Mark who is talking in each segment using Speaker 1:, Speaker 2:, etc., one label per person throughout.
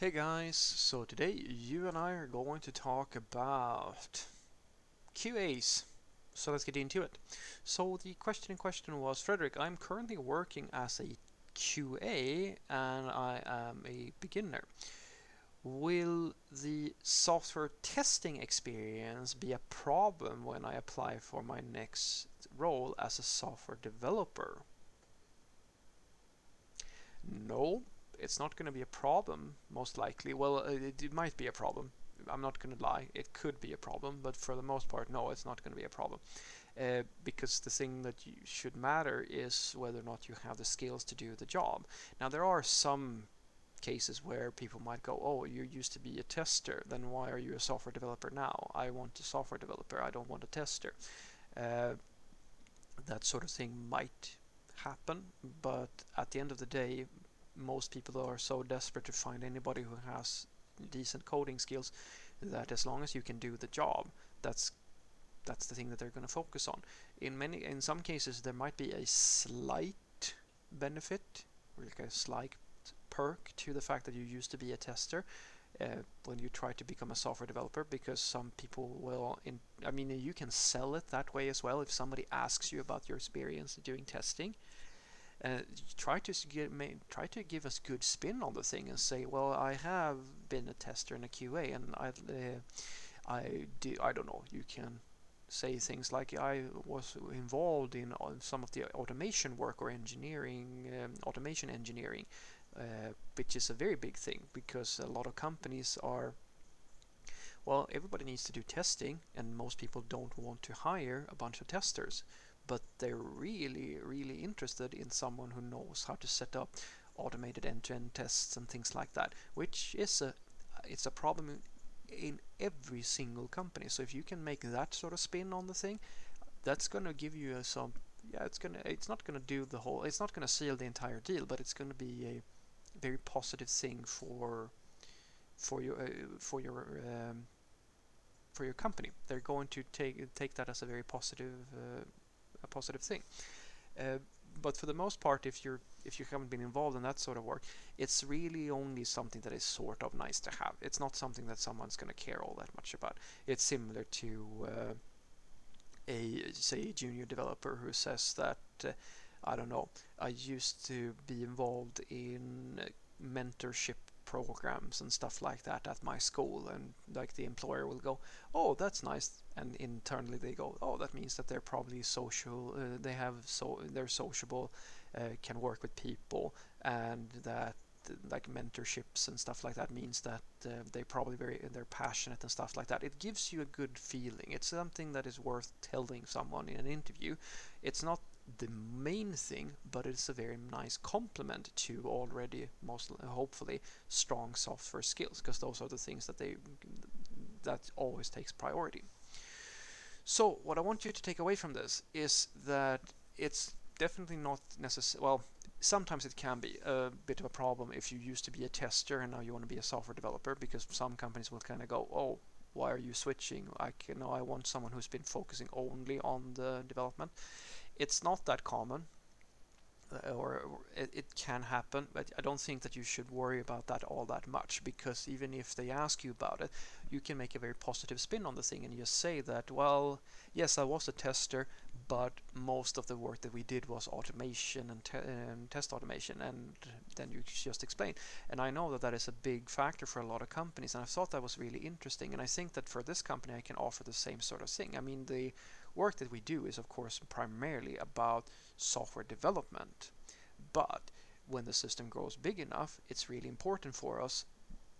Speaker 1: Hey guys, so today you and I are going to talk about QAs. So let's get into it. So the question in question was, Frederick, I'm currently working as a QA and I am a beginner. Will the software testing experience be a problem when I apply for my next role as a software developer? No, it's not going to be a problem, most likely. Well, uh, it, it might be a problem. I'm not going to lie. It could be a problem, but for the most part, no, it's not going to be a problem. Uh, because the thing that should matter is whether or not you have the skills to do the job. Now, there are some cases where people might go, oh, you used to be a tester, then why are you a software developer now? I want a software developer, I don't want a tester. Uh, that sort of thing might happen, but at the end of the day, most people are so desperate to find anybody who has decent coding skills that as long as you can do the job, that's that's the thing that they're going to focus on. In many, in some cases, there might be a slight benefit, like a slight perk to the fact that you used to be a tester uh, when you try to become a software developer, because some people will. In, I mean, you can sell it that way as well. If somebody asks you about your experience doing testing, uh, try to get, try to give us good spin on the thing and say, well, I have been a tester and a QA, and I uh, I do I don't know. You can say things like I was involved in some of the automation work or engineering, um, automation engineering, uh, which is a very big thing because a lot of companies are well, everybody needs to do testing, and most people don't want to hire a bunch of testers, but they're really, really interested in someone who knows how to set up automated end-to-end tests and things like that, which is a it's a problem in every single company. So if you can make that sort of spin on the thing, that's going to give you some yeah, it's gonna it's not gonna do the whole it's not gonna seal the entire deal, but it's going to be a very positive thing for for your uh, for your um, for your company. They're going to take take that as a very positive uh, a positive thing. Uh, but for the most part, if you're if you haven't been involved in that sort of work, it's really only something that is sort of nice to have. It's not something that someone's going to care all that much about. It's similar to uh, a say a junior developer who says that uh, I don't know. I used to be involved in mentorship programs and stuff like that at my school and like the employer will go oh that's nice and internally they go oh that means that they're probably social uh, they have so they're sociable uh, can work with people and that like mentorships and stuff like that means that uh, they probably very they're passionate and stuff like that. It gives you a good feeling. It's something that is worth telling someone in an interview. It's not the main thing, but it's a very nice complement to already most hopefully strong software skills because those are the things that they that always takes priority. So what I want you to take away from this is that it's definitely not necessary. Well, sometimes it can be a bit of a problem if you used to be a tester and now you want to be a software developer because some companies will kind of go, oh, why are you switching? Like, you know, I want someone who's been focusing only on the development. It's not that common, uh, or it, it, can happen, but I don't think that you should worry about that all that much because even if they ask you about it, you can make a very positive spin on the thing and just say that, well, yes, I was a tester, but most of the work that we did was automation and, te and test automation, and then you just explain. And I know that that is a big factor for a lot of companies, and I thought that was really interesting. And I think that for this company, I can offer the same sort of thing. I mean, the work that we do is, of course, primarily about software development. But when the system grows big enough, it's really important for us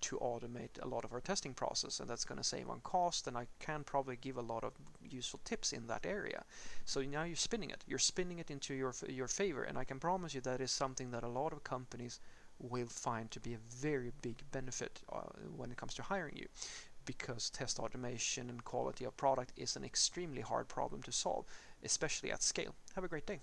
Speaker 1: to automate a lot of our testing process and that's going to save on cost and I can probably give a lot of useful tips in that area. So now you're spinning it. You're spinning it into your your favor and I can promise you that is something that a lot of companies will find to be a very big benefit uh, when it comes to hiring you because test automation and quality of product is an extremely hard problem to solve, especially at scale. Have a great day.